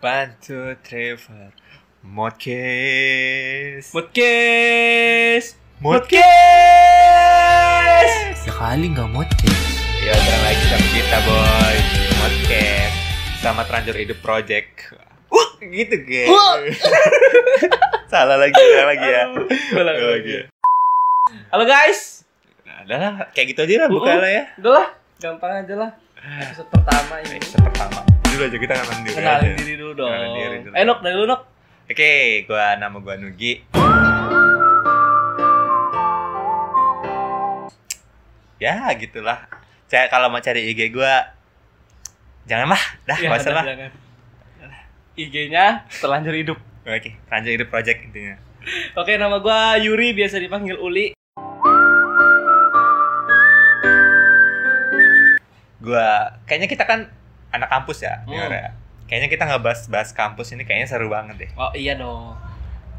One, two, three, four. Modcase. Podcast. Modcase. Ya kali nggak podcast. Ya udah lagi sama kita boy. Modcase. Sama Tranjur Hidup Project. Uh, gitu ge. salah lagi, salah lagi ya. Salah lagi. ya. Halo guys. Nah, udah lah, kayak gitu aja lah buka Uh-uh. lah ya. Udah lah, gampang aja lah. Episode pertama ini. Episode pertama. Dulu aja kita kenalin diri Kenalin aja. diri dulu dong. Kenalin diri dulu. Eh Nok, dari lu Nok. Oke, gua nama gua Nugi. Ya, gitulah. Saya kalau mau cari IG gua jangan lah, dah Ya, usah lah. jangan. IG-nya Telanjur Hidup. Oke, lanjut hidup project intinya. Oke, nama gua Yuri, biasa dipanggil Uli. Gua kayaknya kita kan anak kampus ya, Hmm. Yora. Kayaknya kita nggak bahas-bahas kampus ini kayaknya seru banget deh. Oh iya dong.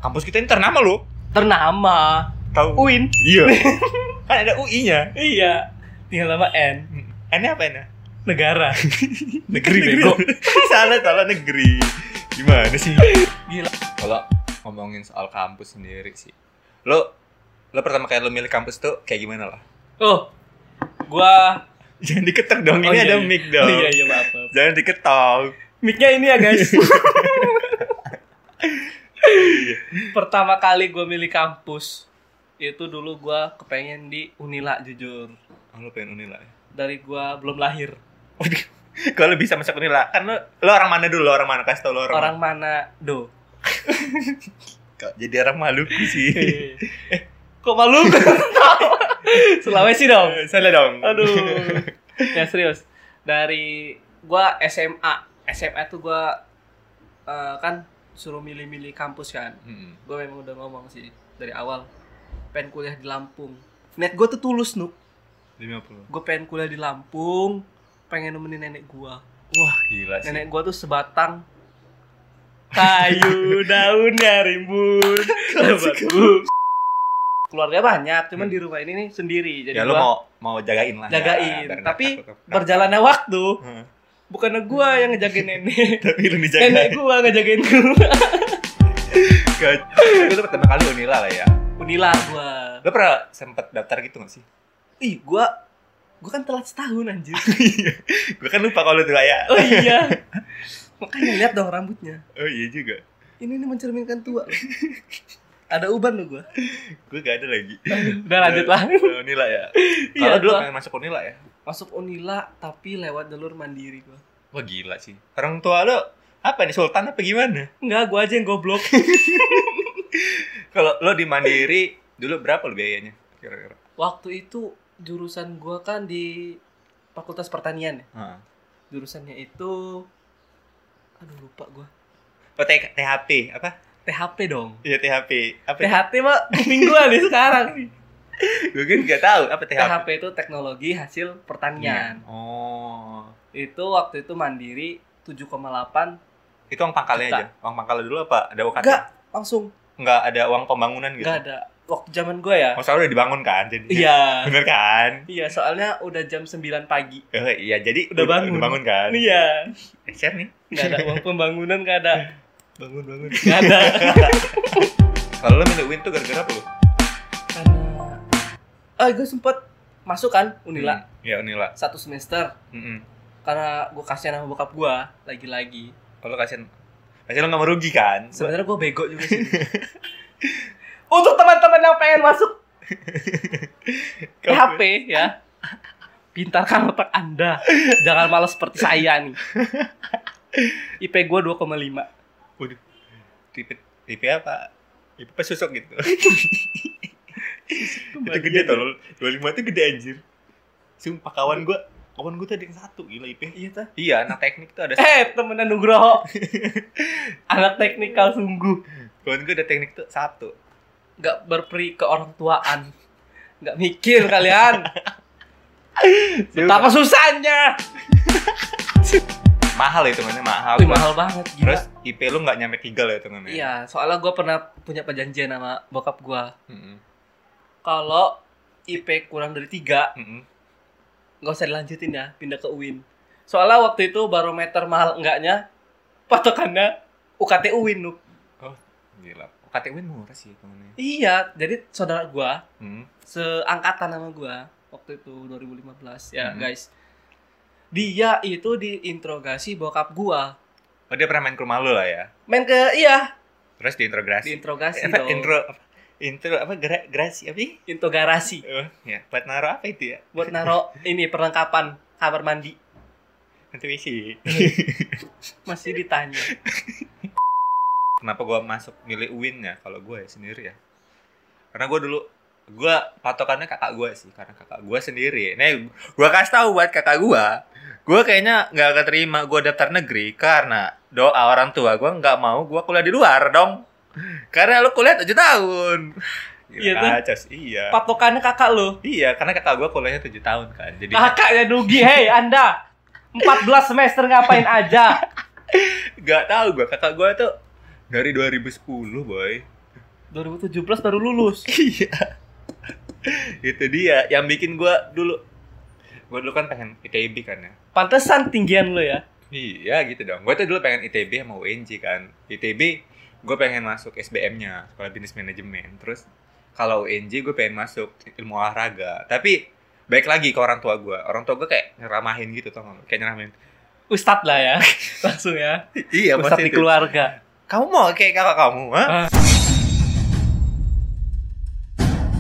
Kampus kita ini ternama loh. Ternama Tahu? UIN. Iya. kan ada UI-nya. Iya. Tinggal nama N. Ini apa ini? Negara. Negeri bego. salah salah negeri. Gimana sih? Gila. Kalau ngomongin soal kampus sendiri sih. Lo lo pertama kali lo milih kampus tuh kayak gimana lah? Oh. Gua Jangan diketok dong, Oh, ini iya, ada iya. mic dong. Oh, iya iya maaf. maaf. Jangan diketok. Mic-nya ini ya, guys. Pertama kali gue milih kampus itu dulu gue kepengen di Unila jujur Oh, lo pengen Unila ya? dari gue belum lahir Kalau bisa masuk Unila, kan lo, lo orang mana dulu? Lo orang mana? Kasih tau lo orang, orang mana do mana. Kok jadi orang Maluku sih. eh, kok malu Sulawesi dong Salah dong. aduh ya serius dari gue SMA SMA tuh gue eh, kan suruh milih-milih kampus kan Mm-mm. gue memang udah ngomong sih dari awal pengen kuliah di Lampung net gue tuh tulus nuk 50. gue pengen kuliah di Lampung pengen nemenin nenek gue Wah, gila sih. nenek gue tuh sebatang kayu daunnya rimbun Lebat. Keluarga banyak cuman Hmm. di rumah ini nih sendiri jadi ya lo gua mau mau jagain lah. ya, jagain nggak tapi takut- takut. berjalannya waktu Heeh. bukannya gue yang ngejagain nenek tapi lu dijagain. nenek gue ngejagain gue Itu pertama kali Unila lah ya. Unila gue Lo pernah sempet daftar gitu gak sih? ih gue gue kan telat setahun anjir gue kan lupa kalau itu ya. oh iya makanya lihat dong rambutnya Oh iya juga. ini nih mencerminkan tua ada uban lo gue Gue gak ada lagi. udah lanjut lah Unila ya. Iya, Kalau dulu pengen masuk Unila ya. masuk Unila tapi lewat jalur mandiri gue Wah gila sih. Orang tua lo apa nih Sultan apa gimana? enggak gue aja yang goblok Kalau lo di Mandiri dulu berapa lo biayanya? Kira-kira. waktu itu jurusan gue kan di Fakultas Pertanian ya jurusannya itu aduh lupa gue Oh THP apa? THP dong Iya THP. Apa? THT mah gue nih sekarang Gue kan gak tahu apa THP. THP itu teknologi hasil pertanian Oh. itu waktu itu mandiri 7,8 Itu uang pangkalnya Juta. aja. Uang pangkalnya dulu apa? Ada UKT? enggak langsung Enggak ada uang pembangunan gitu. enggak ada waktu zaman gue ya Oh, soalnya udah dibangun kan? Jadi iya Bener kan? iya soalnya udah jam 9 pagi Oh, iya, jadi Udah bangun. Udah bangun kan? iya Eh, share nih. nggak ada uang pembangunan nggak ada Bangun, bangun. nggak ada Kalau lo milih Win tuh gara-gara apa lo? karena ah gue sempet masuk kan Unila Hmm. Ya, Unila. satu semester Mm-mm. karena gue kasihan sama bokap gue lagi-lagi Kalau kasihan Kasihan lo gak merugi kan? sebenarnya gue bego juga sih untuk teman-teman yang pengen masuk PHP ya pintarkan otak anda jangan malas seperti saya nih IP gue 2,5 Waduh. Tipe tipe apa? Tipe apa susuk gitu. itu gede tau lo. 25 itu gede anjir. Sumpah kawan gua, kawan gua tuh ada yang satu gila IP. iya ta Iya, anak teknik tuh ada eh temenan Nugroho anak teknikal sungguh Kawan gua ada teknik tuh satu. nggak berperi ke orang tuaan nggak mikir kalian betapa susahnya Mahal itu mana mahal. Wih, mahal banget gila Terus IP lu nggak nyampe tiga lah itu namanya. iya soalnya gue pernah punya perjanjian sama bokap gue Mm-mm. kalau IP kurang dari tiga Mm-mm. nggak usah dilanjutin ya pindah ke UIN soalnya waktu itu barometer mahal enggaknya patokannya UKT UIN Nuk. Oh, gila. UKT Win murah sih temennya. Iya, jadi saudara gua Hmm. seangkatan sama gua waktu itu 2015 ya Hmm. guys. Dia itu diinterogasi bokap gua. Oh, dia pernah main ke rumah lu lah ya. Main ke iya, Terus diinterogasi. diinterogasi apa dong. intro apa? Intro apa gra, grasi apa sih? Interogasi Oh, ya, buat naruh apa itu ya? buat naro ini perlengkapan kamar mandi. Nanti isi. Masih ditanya. Kenapa gua masuk milih UIN ya kalau gue sendiri ya? Karena gua dulu gua patokannya kakak gua sih karena kakak gua sendiri. Nih gua kasih tahu buat kakak gua, gua kayaknya nggak keterima gua daftar negeri karena doa orang tua gua nggak mau gua kuliah di luar dong. Karena lu kuliah 7 tahun. Iya Gila, tuh. acas, iya. Patokannya kakak lo. Iya, karena kakak gua kuliahnya 7 tahun kan. Jadi Kakaknya Nugi, hei Anda. 14 semester ngapain aja? nggak tahu gua kakak gua tuh dari 2010, boy. 2017 baru lulus. Iya. itu dia yang bikin gua dulu gua dulu kan pengen ITB kan ya. Pantesan tinggian lo ya. Iya gitu dong. Gua tuh dulu pengen ITB sama UNJ kan. ITB gue pengen masuk SBM-nya, Sekolah Bisnis Manajemen. Terus kalau UNJ gue pengen masuk ilmu olahraga. Tapi baik lagi ke orang tua gue. Orang tua gue kayak nyeramahin gitu tau gak? Kayak nyeramahin. Ustadz lah ya. Langsung ya. Iya, Ustadz di keluarga. Kamu mau kayak kakak kamu, ha? Ah.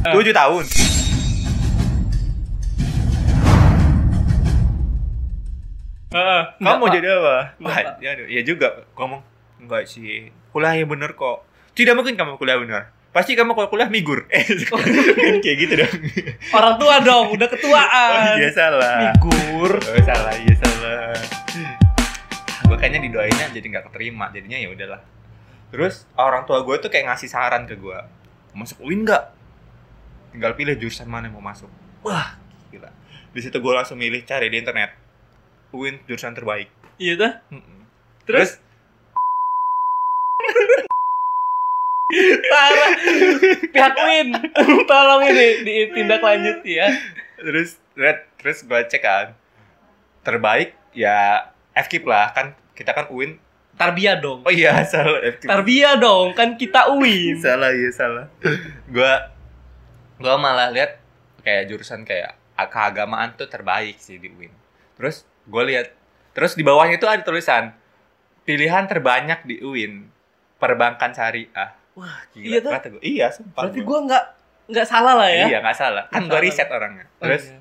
Ah. Tujuh tahun. Heeh. Kamu mau jadi apa? Wah, ya, ya juga. Ngomong, enggak sih. Kuliah yang bener kok. Tidak mungkin kamu kuliah bener. Pasti kamu kalau kuliah migur. Kan kayak gitu dong. Orang tua dong, udah Oh, ketuaan. iya salah. Migur. Oh, salah, iya salah. Gue kayaknya didoainnya jadi nggak keterima. Jadinya ya udahlah. Terus orang tua gue tuh kayak ngasih saran ke gue. Masuk UIN nggak? Tinggal pilih jurusan mana yang mau masuk. Wah, gila. Di situ gue langsung milih cari di internet. UIN jurusan terbaik. Iya tuh. Mm-mm. Terus? Parah. Pihak Win. Tolong ini ditindaklanjuti ya. terus red terus gue cek kan terbaik ya FKIP lah kan kita kan UIN Tarbiyah dong. oh iya salah FKIP Tarbiyah dong, kan kita Win. salah iya salah gue gue malah lihat kayak jurusan kayak keagamaan tuh terbaik sih di UIN terus gue lihat terus di bawahnya itu ada tulisan pilihan terbanyak di UIN perbankan syariah wah gila Iya tuh. kata gue iya sumpah Berarti gua. gue nggak nggak salah lah ya. iya nggak salah kan gue riset orangnya Oh, terus iya.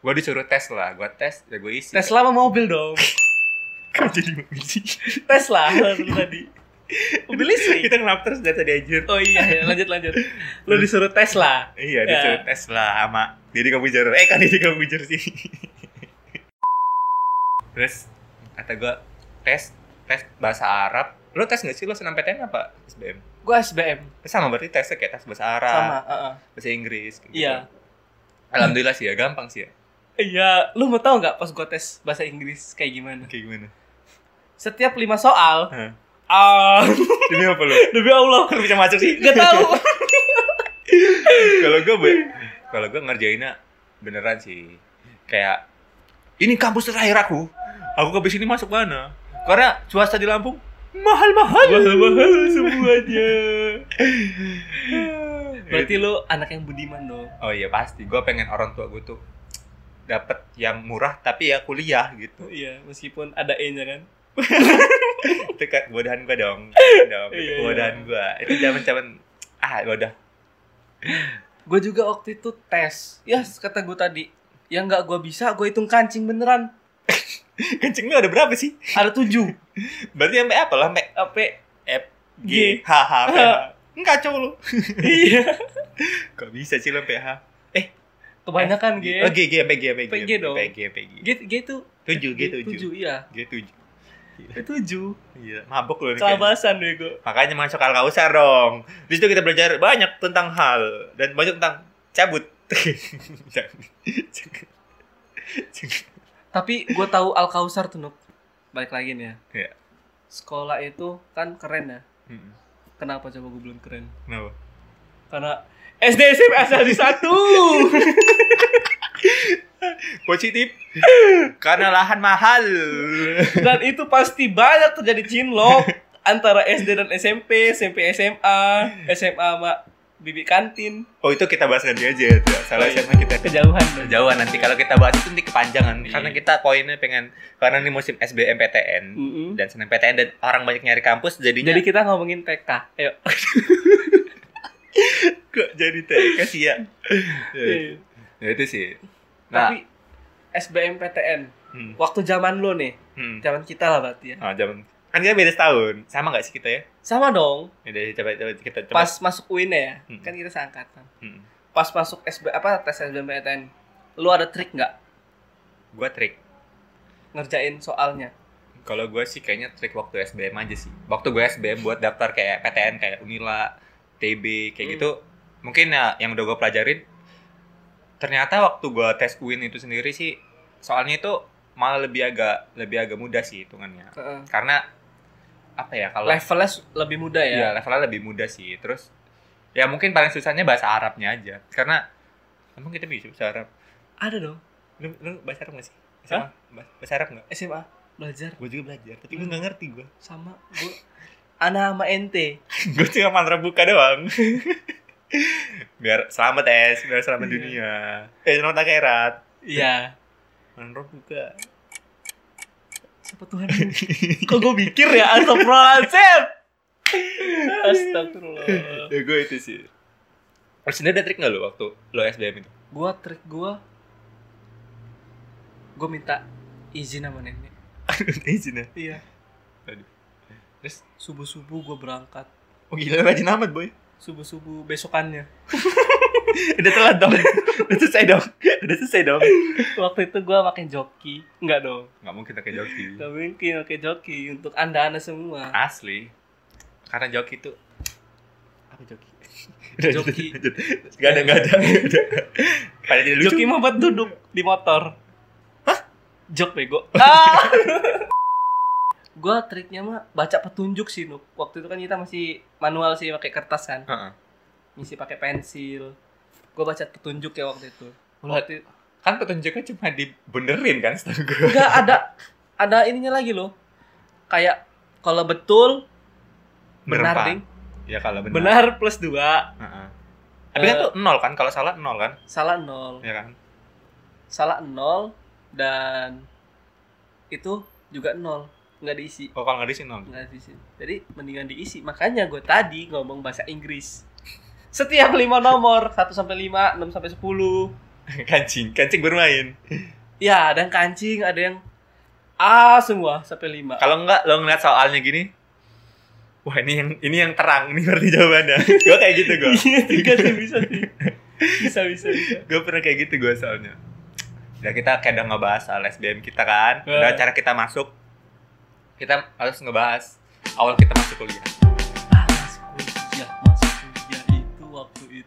gue disuruh tes lah gue tes ya gue isi Tesla sama mobil dong. Kok jadi mobil sih? Tesla lu tadi. Mobil listrik. Kita kenapa terus dari tadi anjir? Oh iya, ya, lanjut lanjut. Lu disuruh Tesla. Iya, Ya. disuruh tes lah sama Didi Kabujar. Eh, kan Didi Kabujar sih. Terus kata gue tes tes bahasa Arab. Lo tes nggak sih lo senam PTN apa SBM? Gua SBM Sama berarti tesnya kayak tes bahasa Arab, sama, heeh. bahasa Inggris. Iya. gitu. Alhamdulillah sih ya, gampang sih ya. Iya, lu mau tahu nggak pas gua tes bahasa Inggris kayak gimana? Kayak gimana? Setiap lima soal, Hah. ah, Demi apa lo? demi Allah, Kok bisa masuk sih? gak tahu. kalau gue be- kalau gue ngerjainnya beneran sih kayak ini kampus terakhir aku aku ke sini masuk mana karena swasta di Lampung mahal mahal mahal mahal semuanya Berarti lu anak yang budiman dong. oh iya pasti gue pengen orang tua gue tuh dapat yang murah tapi ya kuliah gitu Iya, meskipun ada E-nya kan. itu kan bodohan gue dong dong Iya, iya. bodohan gue itu zaman zaman ah udah Gue juga waktu itu tes. Ya, kata gue tadi, yang nggak gue bisa, gue hitung kancing beneran. kencing lu ada berapa sih Ada tujuh. berarti sampai apa lah sampai? F G G. H H P H enggak cowok lu iya. Kok bisa sih lo PH? Eh, Kebanyakan G. Oh, G, G, sampai G, sampai G. PG dong. PG, PG. G, G itu 7, G 7. tujuh, iya. G 7. G tujuh. Iya, mabok loh. kayaknya. Kelabasan bego. Makanya masuk al kausar dong. Di situ kita belajar banyak tentang hal dan banyak tentang cabut. Jangan. Jangan. Tapi gue tahu Al Kausar tuh Nuk. Balik lagi nih ya. Iya. Sekolah itu kan keren ya. Mm-mm. Kenapa coba gue bilang keren? Kenapa? Karena SD SMP asal di satu. Positif. Karena lahan mahal. Dan itu pasti banyak terjadi cinlok antara SD dan SMP, SMP SMA, SMA sama bibi kantin. Oh itu kita bahas nanti aja. Tuh. Salah Oh, iya. Kita Kejauhan dong. Jauhan nanti kalau kita bahas itu nanti kepanjangan Iya. karena kita poinnya pengen karena ini musim SBMPTN Mm-mm. dan SNMPTN dan orang banyak nyari kampus jadinya Jadi kita ngomongin TK. Ayo. kok jadi TK sih ya. ya. ya itu sih. Nah, Tapi SBMPTN hmm, waktu zaman lo nih, hmm. zaman kita lah berarti ya. Oh, zaman kan kita beda setahun. Sama gak sih kita ya? Sama dong. Udah coba coba kita coba. Pas masuk UIN ya, Hmm. kan kita seangkatan. Hmm. Pas masuk SB apa tes SBMPTN, lu ada trik nggak Gua trik. ngerjain soalnya? Kalau gue sih kayaknya trik waktu SBM aja sih. Waktu gue SBM buat daftar kayak PTN kayak Unila, TB kayak Hmm. gitu. Mungkin ya yang udah gue pelajarin. Ternyata waktu gue tes UIN itu sendiri sih soalnya itu malah lebih agak lebih agak mudah sih hitungannya. Heeh. Karena apa ya kalau Levelnya lebih mudah Iya, ya. levelnya lebih mudah sih. Terus ya mungkin paling susahnya bahasa Arabnya aja. Karena emang kita bisa bahasa Arab. Ada dong. Lu, lu bahasa Arab gak sih? Hah? Bahasa, Arab gak? SMA belajar Gue juga belajar, tapi gue gak ngerti gue. sama gua Ana sama ente. gue cuma mantra buka doang biar selamat es biar selamat Iya. dunia eh selamat akhirat Iya. mantra buka Siapa Tuhan? Kok gue mikir ya? Astagfirullahaladzim. Astagfirullah. Ya gue itu sih. Terus ada trik gak lu waktu lo SBM itu? Gua trik gua Gue minta izin sama nenek. Izin ya? Iya. Aduh. Terus, Subuh-subuh gue berangkat. Oh gila rajin amat boy. Subuh-subuh besokannya Udah telat dong Udah selesai dong Udah selesai dong Waktu itu gue pakai joki Enggak dong Gak mungkin pakai joki Gak mungkin pakai joki Untuk anda-anda semua Asli Karena joki tuh Apa joki? Udah, Joki. lanjut, lanjut. Gak ada, gak ada. Pada tidak lucu Joki mah buat duduk di motor Hah? Jok bego ah! Gue triknya mah baca petunjuk sih Nuk Waktu itu kan kita masih manual sih pakai kertas kan Heeh. ngisi pakai pensil gue baca petunjuk ya waktu itu. Waktu Kan petunjuknya cuma dibenerin kan setahu gue enggak ada ada ininya lagi loh. Kayak kalau betul benar ding. Ya kalau benar. benar plus dua. Heeh. Tapi kan Eh. tuh nol kan, kalau salah nol kan, salah nol. Ya kan? salah nol dan itu juga nol. Nggak diisi. Oh kalau nggak diisi nol. nggak diisi. Jadi mendingan diisi. Makanya gue tadi ngomong bahasa Inggris setiap lima nomor 1 sampai 5, 6 sampai 10 kancing, kancing bermain. ya ada yang kancing ada yang A semua sampai 5 Kalau enggak lo ngeliat soalnya gini, wah ini yang ini yang terang, ini berarti jawabannya. gue kayak gitu gue. Iya, tiga bisa sih. Bisa, bisa, bisa. gue pernah kayak gitu gue soalnya. Ya kita kayak udah ngebahas soal SBM kita kan, udah cara kita masuk, kita harus ngebahas awal kita masuk kuliah.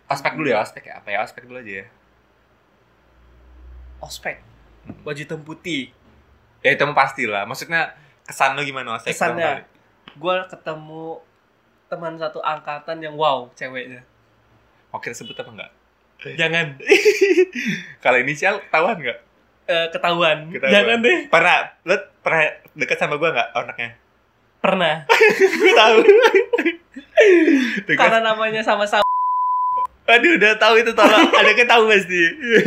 Aspek dulu ya, aspek ya apa ya, aspek dulu aja ya. Ospek. Baju hitam putih. Ya itu mah pasti lah. Maksudnya kesan lo gimana aspek Kesannya, gue ketemu teman satu angkatan yang wow, ceweknya. Mau kita sebut apa enggak? Jangan. Kalau inisial ketahuan nggak? Eh, ketahuan. Ketahuan. Jangan deh. Pernah, lo pernah dekat sama gue nggak anaknya? Pernah. gue tahu. Karena namanya sama-sama. Aduh, udah tahu itu tolong. Ada yang tahu pasti.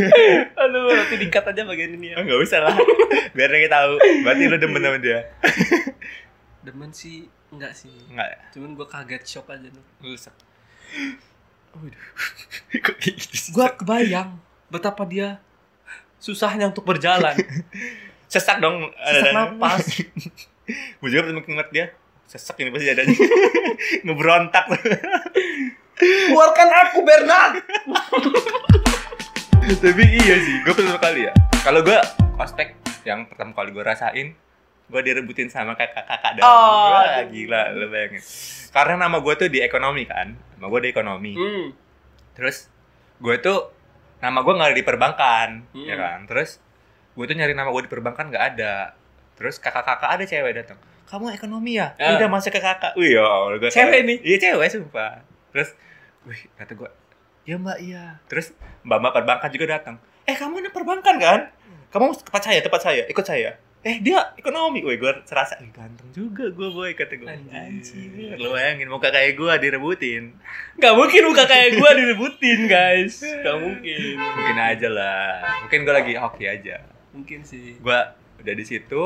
Aduh, nanti dikat aja bagian ini ya. Ah, nggak usah lah. Biar dia tahu. Berarti lo demen sama dia. Demen sih enggak sih. Enggak ya? Cuman gue kaget shock aja nih. Lu sek. Waduh. Kok kayak gitu sih? Gue kebayang betapa dia susahnya untuk berjalan. sesak dong. Sesak napas. Gue juga pernah ngeliat dia. Sesak ini pasti adanya. Ngeberontak. Keluarkan aku Bernard. Tapi iya sih, gue pertama kali ya. Kalau gue ospek yang pertama kali gue rasain, gue direbutin sama kakak-kakak dan Oh, Wah, aduh. gila, lo bayangin. Karena nama gue tuh di ekonomi kan, nama gue di ekonomi. Hmm. Terus gue tuh nama gue nggak ada di perbankan, Hmm. ya kan. Terus gue tuh nyari nama gue di perbankan nggak ada. Terus kakak-kakak ada cewek datang. Kamu ekonomi ya? Ah. Udah masuk ke kakak. Wih, ya Cewek nih? Iya cewek sumpah. Terus, wih kata gue, ya mbak iya. Terus mbak mbak perbankan juga datang. Eh kamu anak perbankan kan? kamu tempat saya tempat saya ikut saya. Eh dia ekonomi. Gue gue serasa "Ih, ganteng juga gue boy kata gue Anjir. lu bayangin muka kayak gue direbutin. Gak mungkin muka kayak gue direbutin guys. Gak mungkin. Mungkin aja lah. Mungkin gue lagi hoki aja. Mungkin sih. Gue udah di situ.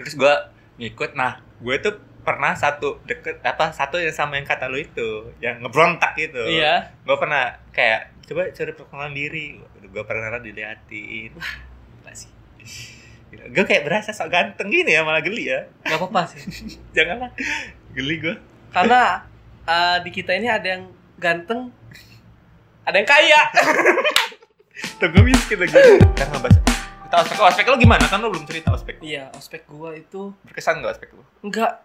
Terus gue ngikut. Nah gue tuh pernah satu deket apa satu yang sama yang kata lu itu yang ngebrontak gitu. Iya. Gue pernah kayak coba cari perkenalan diri. Gue pernah diliatin. Wah gila sih. Gue kayak berasa sok ganteng gini ya malah geli ya. Gak apa-apa sih. Janganlah. Geli gue Karena eh, di kita ini ada yang ganteng Ada yang kaya. Tunggu miskin lagi. Kan ngebahas kita ospek ospek lo gimana? Kan lo belum cerita ospek Iya ospek gua itu berkesan nggak ospek lo Enggak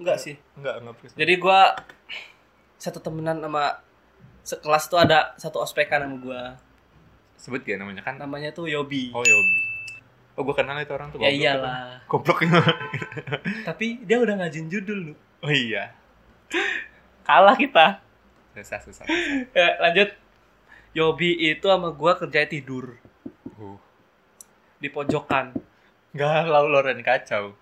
Enggak sih. Nggak nggak berkesan Jadi gua Satu temenan sama Sekelas tuh ada satu ospekan sama gua. Sebut ya namanya kan? Namanya tuh Yobi. Oh Yobi. Oh gue kenal itu orang tuh Ya goblok iyalah. itu. goblok. Tapi dia udah ngajin judul lu. Oh iya. Kalah kita. Susah susah ya, Lanjut. Yobi itu sama gua kerja tidur. Uh. Di pojokan. Nggak lalu Loren kacau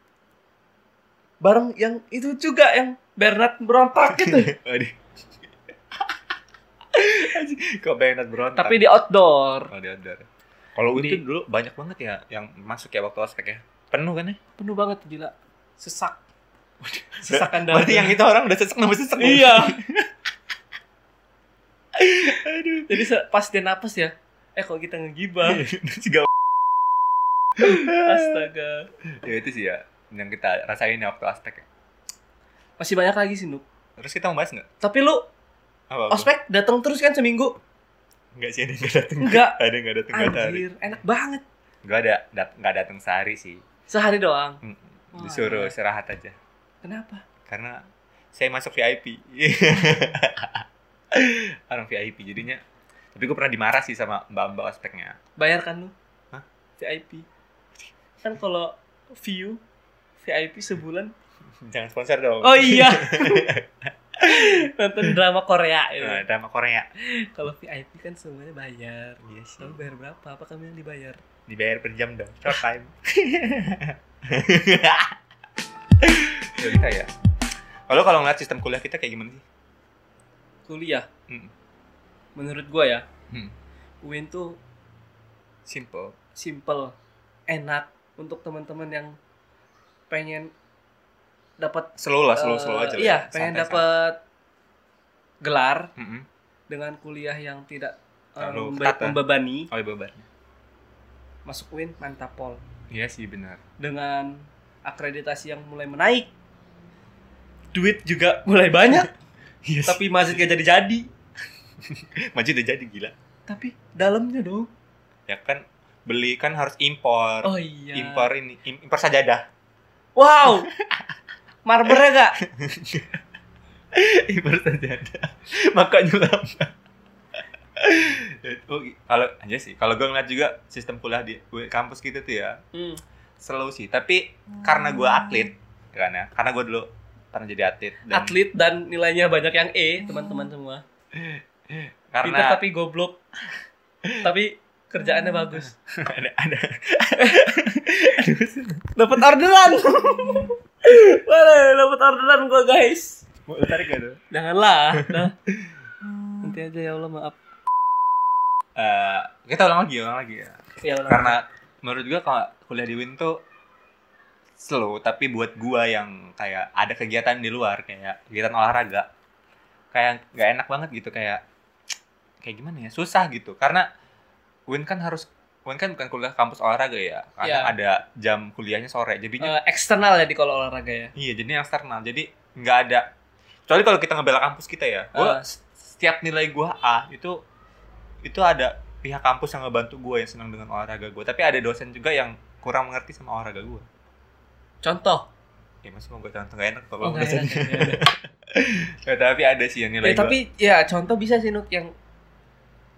Bareng yang itu juga yang Bernard berontak gitu Kok Bernard berontak? Tapi di outdoor oh, di outdoor. Kalau Di- itu dulu banyak banget ya yang masuk ya waktu ospek ya. Penuh kan ya? Penuh banget gila Sesak Sesakan darah Berarti yang itu orang udah sesek nambah sesek. Iya Aduh. Jadi pas dia napas ya Eh kok kita ngegibah Juga. Astaga ya itu sih ya yang kita rasain ya waktu ospek ya. Masih banyak lagi sih Nuk Terus kita mau bahas nggak? Tapi lu Apa, apa? ospek datang terus kan seminggu Enggak sih ada yang nggak datang. Enggak. Ada yang nggak datang. Anjir enak banget Gue ada dat nggak datang sehari sih. Sehari doang Mm, Wah, Disuruh iya. istirahat aja. Kenapa? karena saya masuk VIP orang VIP jadinya tapi gue pernah dimarah sih sama mbak mbak ospeknya Bayar kan lu? Hah? VIP Kan kalau view VIP sebulan? Jangan sponsor dong. Oh iya. Nonton drama Korea itu Nah, drama Korea. Kalau VIP kan semuanya bayar. Iya sih. Bayar berapa? Apa kami yang dibayar? dibayar per jam dong short time. Ya kita ya. Kalau kalau ngeliat sistem kuliah kita kayak gimana sih? Kuliah? Hmm. Menurut gua ya Hmm. UIN tuh simple. simple Enak Untuk teman-teman yang Pengen dapat slow lah slow eh, slow aja Iya ya. pengen dapat Gelar santai. Mm-mm. Dengan kuliah yang tidak Terlalu membe- ya? membebani oh iya beban Masuk UIN mantap pol iya sih benar dengan akreditasi yang mulai menaik. Duit juga mulai banyak, iya tapi masjid gak jadi-jadi. maju udah jadi gila Tapi dalamnya dong. ya kan beli kan harus impor Oh iya. impor ini im- impor sajadah Wow. Marbernya gak? impor sajadah makanya lama oh, kalau aja sih kalau gue ngeliat juga sistem kuliah di kampus gitu tuh ya Hmm. slow sih tapi karena gue atlet kan ya karena gue dulu pernah jadi atlet dan Atlet dan nilainya banyak yang E, teman-teman semua. Pintar karena tapi goblok. tapi kerjaannya bagus. ada ada Dapat orderan. Mana dapat orderan gua, guys. mau tarik gak tuh Janganlah. Nah. Nanti aja ya Allah maaf. Eh, kita ulang lagi ulang lagi ya Ya Allah. karena menurut gua kalau kuliah di Win tuh slow tapi buat gua yang kayak ada kegiatan di luar kayak kegiatan olahraga kayak nggak enak banget gitu kayak kayak gimana ya susah gitu karena Win kan harus Win kan bukan kuliah kampus olahraga ya karena Iya. ada jam kuliahnya sore jadinya Eh, eksternal ya di kalau olahraga ya. iya jadinya eksternal jadi nggak ada kecuali kalau kita ngebela kampus kita ya gua s- setiap nilai gua A itu itu ada pihak kampus yang ngebantu gua yang senang dengan olahraga gua tapi ada dosen juga yang kurang mengerti sama olahraga gua Contoh. ya masih mau gue contoh gak enak Oh, kalau nggak dosen enak, ya, ya, ya. Ya, tapi ada sih yang nilai Eh, gua. tapi ya contoh bisa sih Nuk yang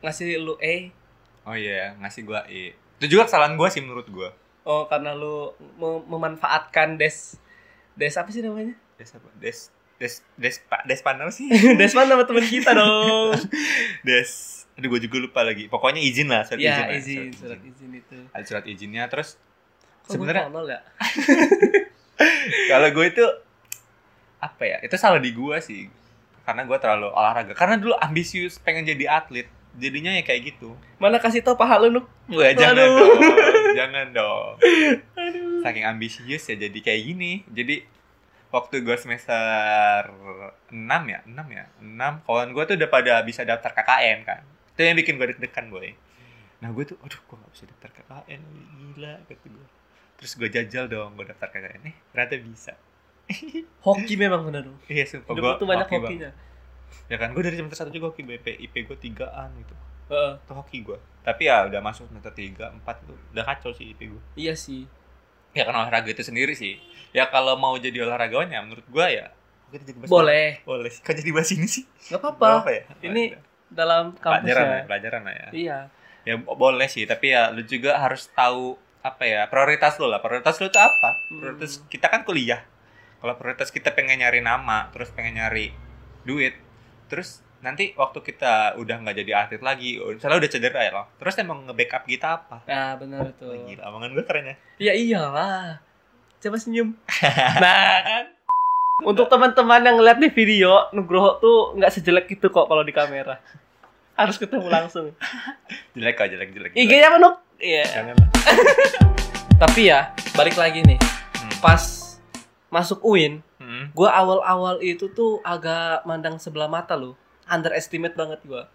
ngasih lu E oh iya ngasih gua E itu juga kesalahan gua sih menurut gua. Oh karena lu mem- memanfaatkan des des apa sih namanya? Des apa? Des des des despan apa sih. Desman sama teman kita dong. des. Aduh gue juga lupa lagi. Pokoknya izin lah surat izin ya, lah, izin, surat surat izin. izin itu. ada surat izinnya terus sebenarnya ya? kalau gue itu apa ya itu salah di gue sih. Karena gue terlalu olahraga. Karena dulu ambisius pengen jadi atlet jadinya ya kayak gitu Mana kasih tau paha lu, Nuk? Wah, jangan Aduh. dong jangan dong Aduh. saking ambisius ya jadi kayak gini jadi waktu gue semester 6 ya 6 ya 6 kawan gue tuh udah pada bisa daftar KKN kan itu yang bikin gue deg-degan boy nah gue tuh aduh gue gak bisa daftar KKN gila kata gue terus gue jajal dong gue daftar KKN nih ternyata bisa Hoki memang bener dong. iya sumpah gue tuh banyak hoki hokinya. Ya kan gue dari semester 1 juga hoki BP IP gue 3an gitu Heeh. itu hoki gue tapi ya udah masuk semester 3 4 tuh udah kacau sih IP gue Iya sih. ya kan olahraga itu sendiri sih ya kalau mau jadi olahragawan ya menurut gua ya kita jadi bahas- Boleh. boleh kok jadi bahas ini sih Gak Nggak apa-apa. ya Ini Dalam kampus pelajaran lah ya. pelajaran lah ya Iya. ya bo- boleh sih tapi ya lu juga harus tahu apa ya prioritas lu lah prioritas lu tuh apa Hmm. prioritas kita kan kuliah kalau prioritas kita pengen nyari nama terus pengen nyari duit terus nanti waktu kita udah nggak jadi atlet lagi misalnya udah cedera ya loh terus emang nge-backup kita apa Nah, benar itu. Wah, gila omongan gue keren ya Ya iyalah. Coba senyum. nah, kan. Untuk teman-teman yang ngeliat nih video, Nugroho tuh nggak sejelek itu kok kalau di kamera. Harus ketemu langsung. jelek kok jelek jelek, jelek. IG-nya apa, Nuk? Iya. lah Tapi ya, balik lagi nih. Hmm. Pas masuk UIN, Hmm. gua awal-awal itu tuh agak mandang sebelah mata loh. Underestimate banget gua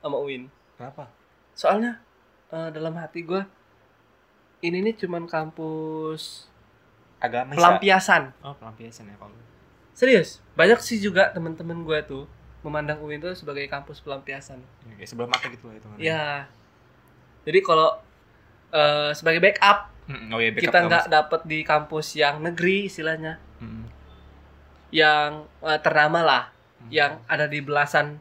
sama UIN. Kenapa? Soalnya eh, dalam hati gua ini nih cuman kampus Agama pelampiasan. Oh, pelampiasan ya kalau. Serius, banyak sih juga teman-teman gue tuh memandang UIN itu sebagai kampus pelampiasan. Ya, sebelah mata gitu lah itu. Ya, jadi kalau eh, sebagai backup oh iya, backup kita nggak dapet di kampus yang negeri istilahnya, Hmm. Yang eh, ternama lah, Hmm. yang ada di belasan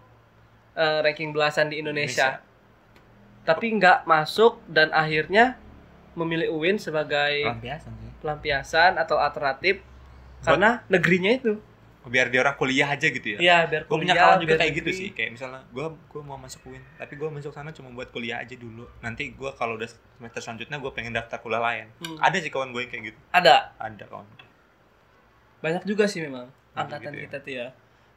eh, ranking belasan di Indonesia. Tapi nggak masuk dan akhirnya memilih UIN sebagai pelampiasan sih. pelampiasan atau alternatif karena negerinya itu. Biar dia orang kuliah aja gitu ya. Iya, biar Gue punya kuliah, kawan juga kayak gitu sih. Kayak misalnya gue gue mau masuk UIN, tapi gue masuk sana cuma buat kuliah aja dulu. Nanti gue kalau udah semester selanjutnya gue pengen daftar kuliah lain. Hmm. Ada sih kawan gue yang kayak gitu. Ada Ada kawan. Banyak juga sih memang angkatan gitu ya. kita tuh ya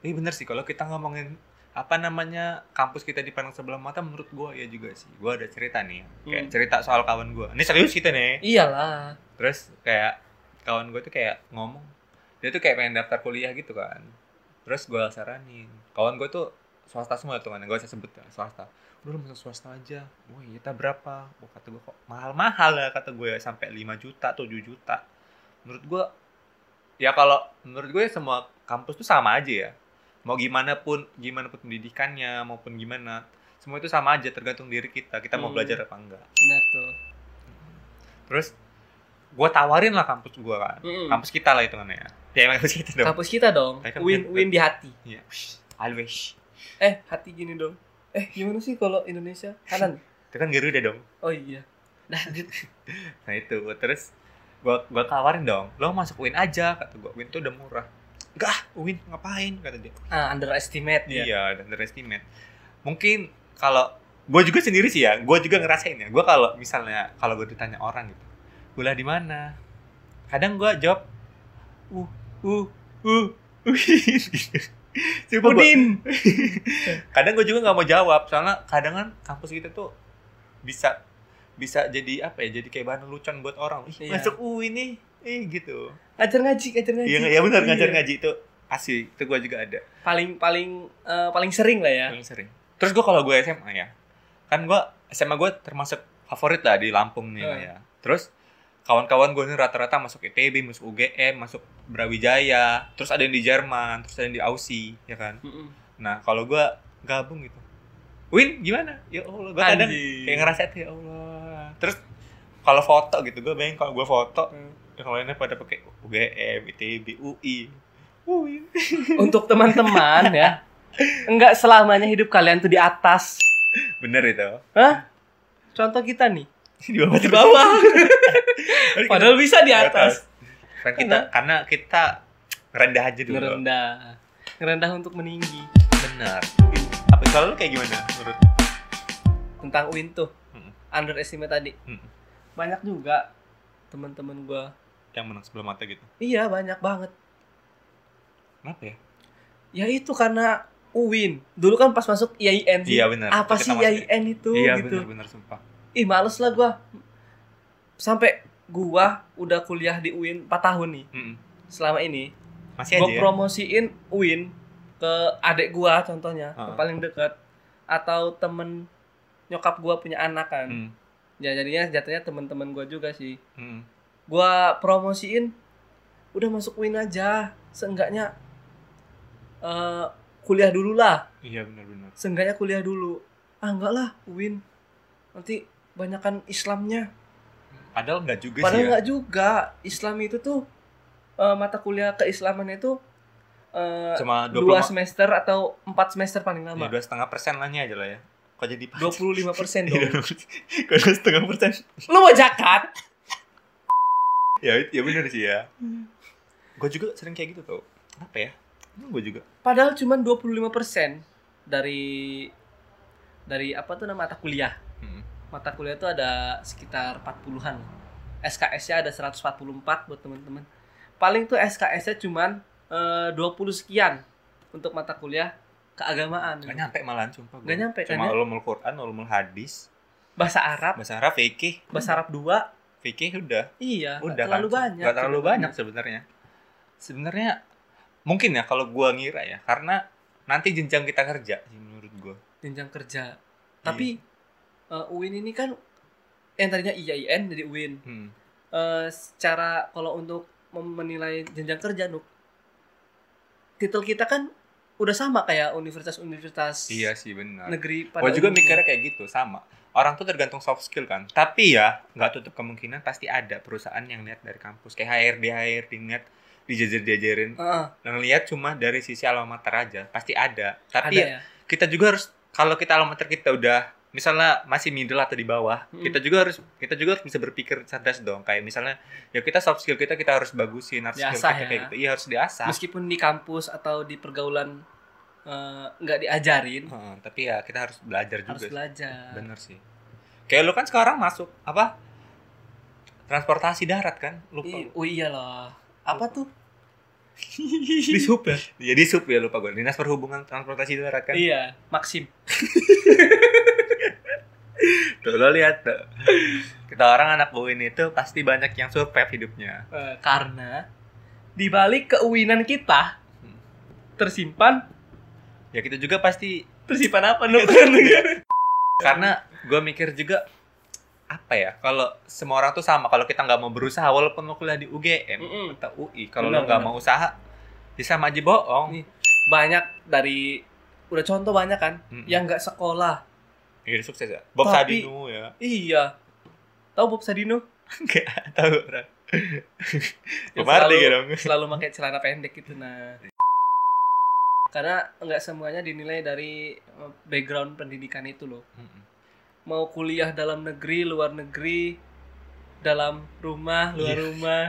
Iya bener sih kalau kita ngomongin apa namanya kampus kita dipandang sebelah mata menurut gue ya juga sih. Gue ada cerita nih. Kayak Hmm. cerita soal kawan gue. Ini serius kita nih. iyalah terus kayak kawan gue tuh kayak ngomong dia tuh kayak pengen daftar kuliah gitu kan terus gue saranin kawan gue tuh swasta semua tuh kan gue usah sebut ya swasta udah lu masuk swasta aja wah iya tak berapa oh, kata gue kok mahal-mahal ya kata gue sampai 5 juta 7 juta menurut gue ya kalau menurut gue semua kampus tuh sama aja ya. Mau gimana pun gimana pun pendidikannya maupun gimana semua itu sama aja tergantung diri kita. Kita mau Hmm. belajar apa enggak. Benar tuh. Terus gue tawarin lah kampus gue kan. Mm-mm. kampus kita lah hitungannya. Ya ya kampus kita dong. Kampus kita dong. Kan win kita- win di hati. Iya. always eh hati gini dong. Eh gimana sih kalau Indonesia? Kanan. Itu kan Garuda dong. Oh iya. Nah nah itu. Terus gua gua tawarin dong lo masuk UIN aja kata gua. UIN tuh udah murah. Enggak UIN ngapain? kata dia. Ah, underestimate ya iya underestimate. Mungkin kalau gua juga sendiri sih ya gua juga ngerasain ya. Gua kalau misalnya kalau gua ditanya orang gitu kuliah di mana? Kadang gua jawab uh uh uh gitu. Udin kadang gue juga nggak mau jawab soalnya kadang kan kampus kita tuh bisa bisa jadi apa ya jadi kayak bahan lucuan buat orang ih Iya. masuk UI nih eh gitu ngajar ngaji ngajar ngaji iya ya benar ngajar Iya. ngaji itu asli itu gue juga ada paling paling eh, paling sering lah ya paling sering terus gue kalau gue SMA ya kan gue SMA gue termasuk favorit lah di Lampung nih lah Hmm. ya terus kawan-kawan gue nih rata-rata masuk ITB masuk UGM masuk Brawijaya terus ada yang di Jerman terus ada yang di Aussie ya kan Mm-mm. Nah, kalau gua gabung gitu. Win, gimana? Ya Allah, gua kadang kayak ngerasa ya Allah. Terus kalau foto gitu, gua bayangin kalau gua foto, Hmm. yang lainnya pada pakai UGM, ITB, UI. Win. untuk teman-teman ya enggak selamanya hidup kalian tuh di atas Bener itu. Hah? contoh kita nih Di bawah di bawah Padahal bisa di atas Kan kita karena kita Ngerendah aja dulu. ngerendah ngerendah untuk meninggi Benar. Apa kalau lu kayak gimana menurut? tentang Win tuh. Underestimate tadi Hmm. banyak juga teman-teman gua Yang menang sebelah mata gitu. iya banyak banget Kenapa ya? ya itu karena Uwin dulu kan pas masuk IAIN sih Iya benar. apa sih kita masuk- IAIN itu Iya gitu benar-benar sumpah. ih males lah gua sampai gua udah kuliah di UIN 4 tahun nih Mm-mm. selama ini Masih gua aja ya? promosiin UIN ke adik gua contohnya Ah. yang paling dekat atau temen nyokap gua punya anak kan Mm. ya jadinya jatuhnya teman-teman gua juga sih Mm. gua promosiin udah masuk UIN aja seenggaknya eh kuliah dulu lah Iya benar-benar. seenggaknya kuliah dulu ah enggak lah UIN nanti banyakan Islamnya Padahal enggak juga padahal sih ya. enggak juga Islam itu tuh eh, mata kuliah keislaman itu eh, Cuma dua 25 semester atau empat semester paling ya, lama dua setengah persen lahnya aja lah ya. Kok jadi dua puluh lima persen Iya, dong Kok dua setengah persen? lu mau zakat Ya, ya benar sih ya. Gue juga sering kayak gitu tau. Kenapa ya? Gue juga. padahal cuma 25% dari dari apa tuh nama mata kuliah Mm. mata kuliah itu ada sekitar 40-an. SKS-nya ada 144 buat teman-teman. Paling tuh SKS-nya cuman eh, 20 sekian untuk mata kuliah keagamaan. Gak nyampe malahan sumpah gua. Nggak nyampe, kan Cuma ulumul Quran, ulumul hadis, Bahasa Arab, bahasa Arab, fikih, bahasa Arab 2. fikih udah. Iya, Udah terlalu kan? banyak. Nggak terlalu banyak sebenarnya. Sebenarnya mungkin ya kalau gua ngira ya, karena nanti jenjang kita kerja sih menurut gua. jenjang kerja. Iya. Tapi eh, UIN ini kan yang tadinya IAIN jadi UIN. Hmm. Eh, secara kalau untuk menilai jenjang kerja Nuk titel kita kan udah sama kayak universitas-universitas Iya sih benar. negeri pada Gua juga umumnya. mikirnya kayak gitu sama. Orang tuh tergantung soft skill kan. Tapi ya nggak tutup kemungkinan pasti ada perusahaan yang lihat dari kampus kayak HRD HRD niat dijajar diajarin Heeh, yang lihat cuma dari sisi alma mater aja pasti ada tapi ada ya, ya. kita juga harus kalau kita alma mater kita udah misalnya masih middle atau di bawah Mm. kita juga harus kita juga harus bisa berpikir cerdas dong kayak misalnya ya kita soft skill kita kita harus bagusin hard skill Diasah kita ya. kayak gitu iya harus diasah Meskipun di kampus atau di pergaulan eh, nggak diajarin, Heeh, tapi ya kita harus belajar juga harus belajar. bener sih kayak lu kan sekarang masuk apa transportasi darat kan lupa I- oh iya loh. Apa tuh? di sub ya jadi sub ya lupa gue dinas perhubungan transportasi darat kan Iya, Maxim. Lo lihat tuh. Kita orang anak UIN itu pasti banyak yang survive hidupnya. Eh, karena di balik keuinan kita tersimpan Ya kita juga pasti tersimpan apa Nuk? karena gue mikir juga apa ya kalau semua orang tuh sama kalau kita nggak mau berusaha walaupun lo kuliah di UGM Mm-mm. atau UI kalau lo nggak mau usaha bisa sama aja bohong Nih. banyak dari udah contoh banyak kan Mm-mm. yang nggak sekolah. Iya sukses ya? Bob Tapi- Sadino ya? Iya. Tahu Bob Sadino? nggak tahu orang Marley selalu- dong. selalu pakai celana pendek gitu nah. Karena nggak semuanya dinilai dari eh, background pendidikan itu loh. Mau kuliah dalam negeri luar negeri dalam rumah luar Iya. rumah.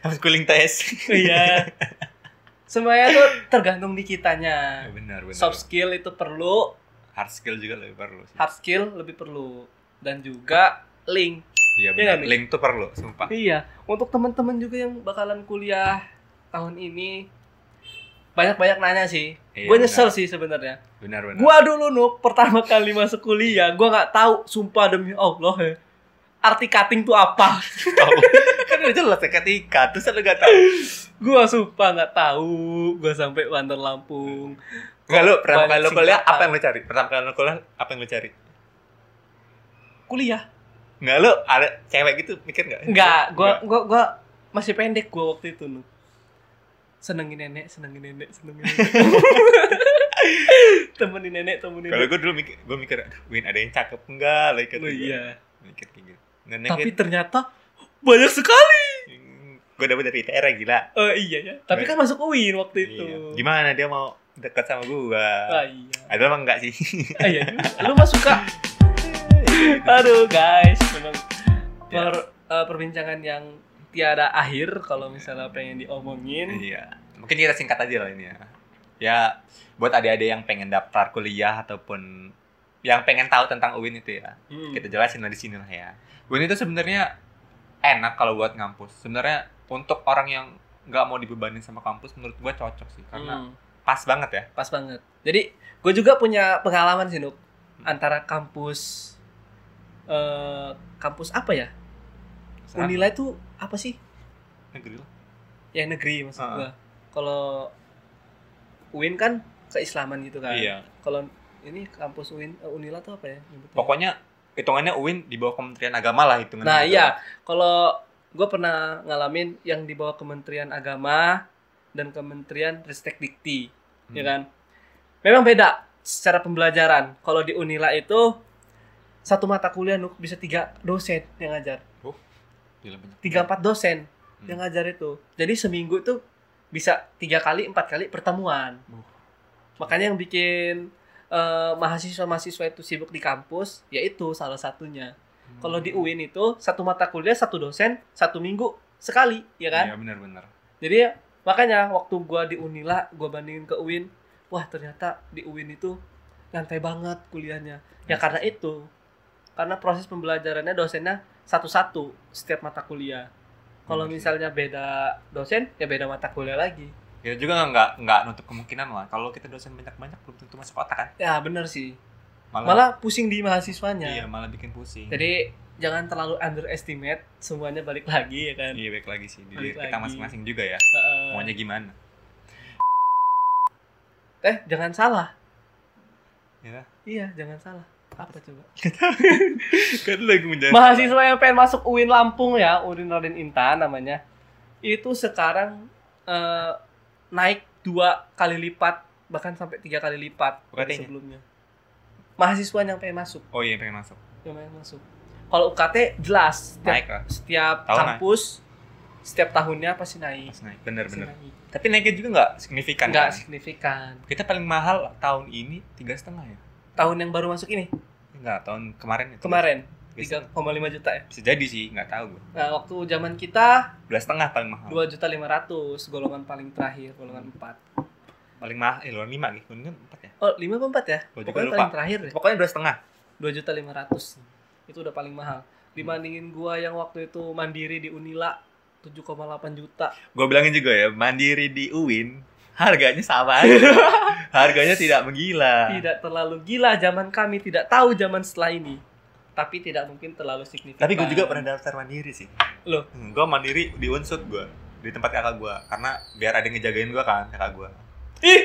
Harus cooling test iya. Semuanya tuh tergantung di kitanya. Ya, benar benar. Soft skill itu perlu hard skill juga lebih perlu sih hard skill lebih perlu dan juga link iya Iya benar nggak, Mi? link tuh perlu sumpah Iya, untuk teman-teman juga yang bakalan kuliah tahun ini banyak-banyak nanya sih. Iya, gue nyesel benar. sih sebenarnya. benar benar Gua dulu nuk pertama kali masuk kuliah, gua nggak tahu, sumpah demi Allah ya. Arti cutting tuh apa? tahu kan udah jelas ya ketika terus lu gak tahu gua sumpah nggak tahu. Gua sampai Bandar Lampung. Nggak lu pertama kali lu kuliah apa yang lu cari pertama kali lu kuliah apa yang lu cari Kuliah. nggak lu ada cewek gitu mikir nggak Enggak, gua gua gua masih pendek gua waktu itu nuk. Senengin nenek, senengin nenek, senengin nenek. temenin nenek, temenin kalau nenek. gue dulu mikir gue mikir Win ada yang cakep enggak like Oh, iya. mikir kayak gitu Nggak Tapi naked. ternyata banyak sekali. gue dapet dari ITR gila Oh iya ya. Tapi kan masuk UIN waktu itu. Iya. gimana dia mau dekat sama gua Ah iya. ada emang enggak sih Ah iya. Lu mah suka. Aduh guys, memang per, eh, perbincangan yang tiada akhir kalau misalnya pengen diomongin. iya mungkin kita singkat aja lah ini ya. Ya buat adik-adik yang pengen daftar kuliah ataupun yang pengen tahu tentang UIN itu ya. Hmm. Kita jelasin lah di sini lah ya. UIN itu sebenarnya enak kalau buat ngampus. Sebenarnya untuk orang yang nggak mau dibebanin sama kampus menurut gua cocok sih karena Hmm. Pas banget ya. pas banget jadi gue juga punya pengalaman sih Nuk antara kampus eh kampus apa ya Unila itu apa sih negeri lah. yang negeri maksud Heeh. gua kalau UIN kan keislaman gitu kan Iya. kalau ini kampus UIN eh, Unila tuh apa ya nyebutnya? Pokoknya hitungannya UIN di bawah Kementerian Agama lah hitungannya. nah gitu. iya kalau gue pernah ngalamin yang di bawah Kementerian Agama dan Kementerian Ristek Dikti Hmm. ya kan memang beda secara pembelajaran kalau di Unila itu satu mata kuliah Nuk, bisa tiga dosen yang ngajar banyak. tiga empat dosen Hmm. yang ngajar itu jadi seminggu itu bisa tiga kali empat kali pertemuan Uh. makanya yang bikin eh, mahasiswa-mahasiswa itu sibuk di kampus yaitu salah satunya kalau di UIN itu satu mata kuliah satu dosen satu minggu sekali ya kan Iya benar-benar. jadi ya, makanya waktu gua di Unila gua bandingin ke UIN wah ternyata di UIN itu nyantai banget kuliahnya ya Iya karena sih. itu karena proses pembelajarannya dosennya satu-satu setiap mata kuliah kalau Benar sih. misalnya beda dosen ya beda mata kuliah lagi Ya juga nggak nggak nutup kemungkinan lah. Kalau kita dosen banyak-banyak belum tentu masuk otak kan. ya bener sih Malah, malah pusing di mahasiswanya iya malah bikin pusing. jadi jangan terlalu underestimate semuanya balik lagi ya kan iya baik lagi sih di Balik kita masing-masing juga ya. Heeh. Maunya gimana? eh jangan salah Ya. iya jangan salah apa coba kan lagi menjadi mahasiswa yang pengen masuk UIN Lampung ya, UIN Raden Intan namanya, itu sekarang eh, naik dua kali lipat, bahkan sampai tiga kali lipat dari sebelumnya. Mahasiswa yang pengen masuk, Oh iya pengen masuk. yang pengen masuk. Kalau UKT jelas setiap, Naik lah. setiap Tahun kampus, setiap tahunnya pasti naik. Pas naik. Pasti Bener-bener. naik. Tapi naiknya juga nggak signifikan Nggak kan? signifikan. Kita paling mahal tahun ini tiga setengah ya? Tahun yang baru masuk ini Enggak, tahun kemarin itu. kemarin Tiga 3,5 juta ya. Bisa jadi sih, nggak tahu gue. Nah waktu zaman kita Dua setengah paling mahal. dua juta lima ratus golongan paling terakhir golongan empat. Paling mahal, eh luar lima gitu. Ini empat ya. Oh, lima empat ya? Pokoknya lupa. paling terakhir deh. Pokoknya dua setengah. Dua juta lima ratus. Itu udah paling mahal. Dibandingin gua yang waktu itu mandiri di Unila 7,8 juta. Gue bilangin juga ya, mandiri di UIN harganya sama aja. harganya tidak menggila. Tidak terlalu gila zaman kami, tidak tahu zaman setelah ini. Tapi tidak mungkin terlalu signifikan. Tapi gue juga pernah daftar mandiri sih. Loh? Hmm, gue mandiri di unsut gue di tempat kakak gue karena biar ada yang ngejagain gue kan kakak gue. Ih!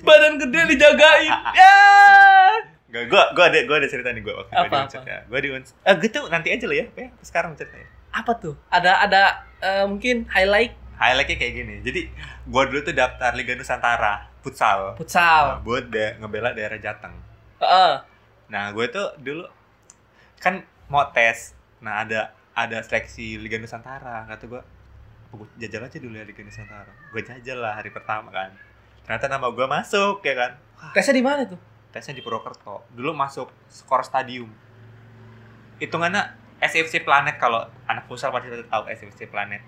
Badan gede dijagain. ya. Gak, gue gue ada gue ada cerita nih gue waktu Apa, gue di ya. Gue di unsut. Eh gitu nanti aja lah ya. ya sekarang ceritanya. Apa tuh? Ada ada eh, mungkin highlight Highlightnya kayak gini. Jadi gue dulu tuh daftar Liga Nusantara futsal. Nah, futsal. buat da- ngebela daerah Jateng. Heeh. Nah, gue tuh dulu kan mau tes. Nah, ada ada seleksi Liga Nusantara. Kata gue, gue jajal aja dulu ya Liga Nusantara. Gue jajal lah hari pertama kan. Ternyata nama gue masuk ya kan. Tesnya di mana tuh? Tesnya di Purwokerto. Dulu masuk skor stadium. Hitungannya SFC Planet kalau anak futsal pasti tahu SFC Planet.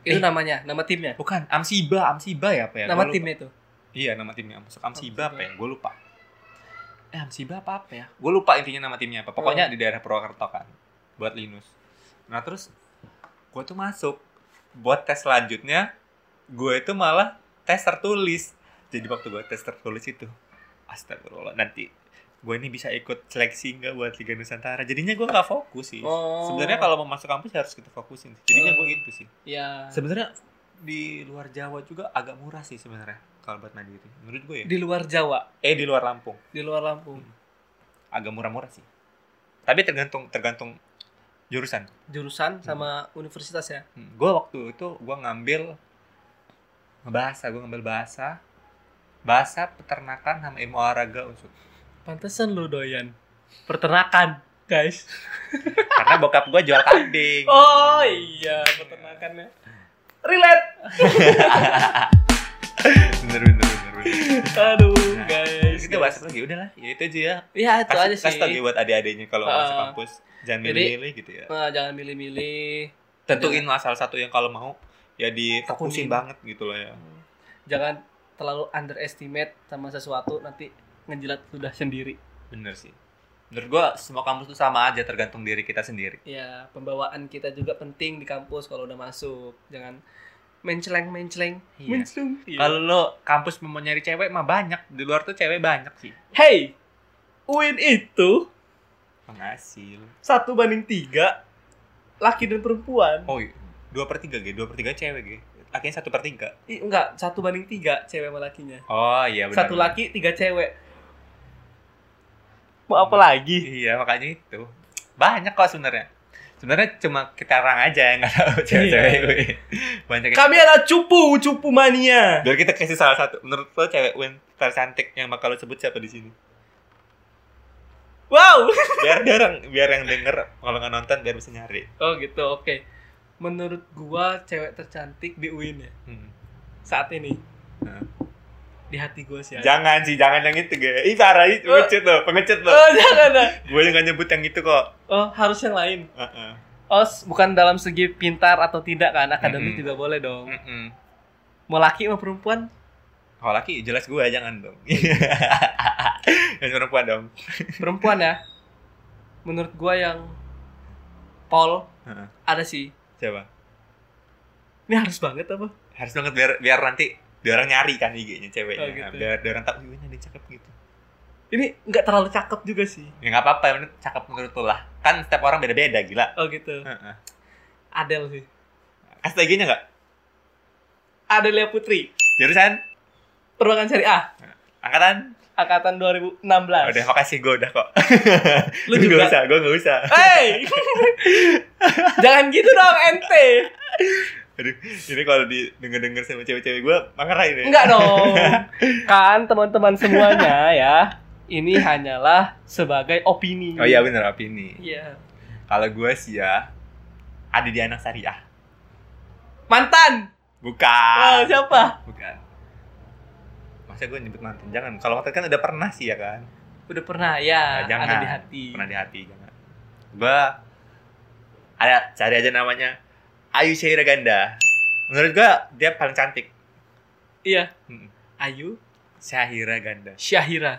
Itu Eh. namanya, nama timnya. Bukan, Amsiba, Amsiba ya apa ya? Nama timnya itu. Iya, nama timnya masuk Amsiba Amsiba. apa ya? Gue lupa. Eh, Amsiba apa apa ya? Gue lupa intinya nama timnya apa. Pokoknya Oh. di daerah Purwokerto kan. Buat Linus. Nah, terus gue tuh masuk buat tes selanjutnya gue itu malah tes tertulis. Jadi waktu gue tes tertulis itu astagfirullah nanti gue ini bisa ikut seleksi nggak buat Liga Nusantara. Jadinya gue nggak fokus sih. Oh. Sebenarnya kalau mau masuk kampus harus kita fokusin. Jadinya gue Oh. itu sih. Ya. Sebenarnya di luar Jawa juga agak murah sih sebenarnya kalau buat mandiri. Menurut gue ya. Di luar Jawa, Eh di luar Lampung di luar Lampung. agak murah-murah sih. Tapi tergantung tergantung jurusan. Jurusan sama universitas ya. Hmm. Gue waktu itu gue ngambil bahasa, gue ngambil bahasa, bahasa peternakan sama ilmu olahraga unsur. Pantesan lu doyan peternakan, guys. Karena bokap gue jual kambing. Oh iya, peternakannya. Relate. bener bener bener. bener. Aduh, Nah, guys. Kita bahas lagi udah lah. Ya itu aja ya. Ya, itu Kasih, aja sih. kasih tau buat adik-adiknya kalau Ah. masuk kampus jangan milih-milih gitu ya. Nah, jangan milih-milih. Tentuin lah salah satu yang kalau mau ya difokusin Tekunin. banget gitu loh ya Jangan terlalu underestimate sama sesuatu nanti ngejilat sudah sendiri. bener sih menurut gua semua kampus tuh sama aja tergantung diri kita sendiri Ya, pembawaan kita juga penting di kampus kalau udah masuk. Jangan menceleng-menceleng. Iya. Menceleng. Iya. kalau lo kampus mau nyari cewek mah banyak di luar tuh cewek banyak sih Hey, UIN itu penghasil satu banding tiga laki dan perempuan. oh iya. dua per tiga g dua per tiga cewek g lakinya satu per tiga Ih, enggak, satu banding tiga cewek sama lakinya. oh iya benar Satu laki, tiga cewek. Mau apa lagi? iya makanya itu banyak kok sebenarnya sebenarnya cuma kita orang aja yang nggak tahu cewek-cewek Iya. gue banyak Kami adalah cupu, cupu mania. biar kita kasih salah satu menurut lo cewek win tercantik yang bakal lo sebut siapa di sini Wow. biar dia orang biar yang denger kalau nggak nonton biar bisa nyari Oh gitu, oke. Menurut gua cewek tercantik di UIN ya Hmm. saat ini Nah. di hati gua sih. jangan sih jangan yang itu gue ih parah ih Oh. pengecut lo pengecut lo Oh jangan dah. gue yang nggak nyebut yang itu kok Oh harus yang lain. Heeh. Oh s- bukan dalam segi pintar atau tidak kan? Akademik Mm-mm. juga boleh dong. Mm-mm. Mau laki mau perempuan? kalau laki jelas gue jangan dong yang perempuan dong Perempuan ya. Menurut gua yang Paul Heeh. ada sih. Coba Ini harus banget apa? harus banget biar biar nanti dia orang nyari kan IG-nya ceweknya Oh, gitu. biar dia orang tahu gue ada cakep gitu Ini nggak terlalu cakep juga sih. ya nggak apa-apa penting cakep menurut lo lah kan setiap orang beda-beda gila Oh gitu. Heeh. Adele sih. kasih IG-nya nggak Adelia Putri. jurusan Perbankan syariah. angkatan Angkatan 2016. udah makasih gue udah kok Lu juga? nggak usah gue nggak usah Hey! Jangan gitu dong ente. aduh ini kalau di denger denger sama cewek-cewek gue marah ini Enggak dong. Kan teman-teman semuanya ya. Ini hanyalah sebagai opini. oh iya bener opini Iya. kalau gue sih ya ada di anak syariah Mantan. bukan Oh, siapa? bukan masa gue nyebut mantan jangan. Kalau mantan kan udah pernah sih ya kan? Udah pernah ya, Nah, jangan. ada di hati. pernah di hati jangan. Gue ada cari aja namanya Ayu Syaira Ganda. Menurut gue dia paling cantik. Iya. Ayu? Syahira Ganda. Syahira.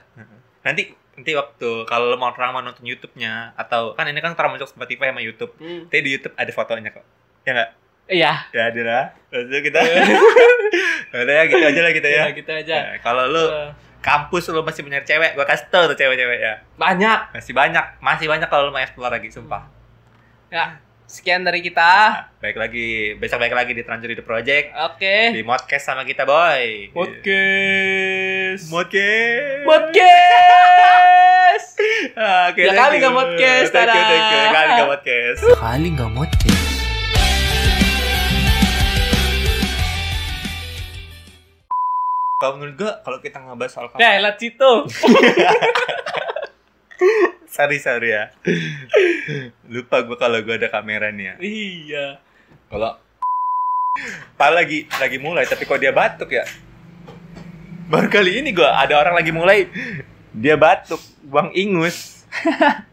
nanti nanti waktu kalau mau orang mau nonton YouTube-nya atau kan ini kan termasuk Spotify sama YouTube. Hmm. nanti di YouTube ada fotonya kok. Ya nggak Iya. ya ada lah Terus kita udah ya gitu aja lah kita ya, Ya, gitu aja. Ya, kalau lu Eh, kampus lu masih mencari cewek gua kasih tau tuh cewek-cewek ya banyak. masih banyak masih banyak kalau lu mau explore lagi sumpah Ya, sekian dari kita. Nah, baik lagi besok baik lagi di Transjuri The Project Oke. di modcast sama kita boy Podcast. Podcast. Ah, oke, Ya thank kali nggak modcast, Thank you, thank you. dadah. Ya kali nggak modcast Kali nggak motif. Kalau menurut gua kalau kita ngebahas soal Ya, lihat situ. sorry sorry ya lupa gua kalau gua ada kamera nih ya iya. kalau Pak lagi lagi mulai tapi kok dia batuk ya baru kali ini gua ada orang lagi mulai dia batuk buang ingus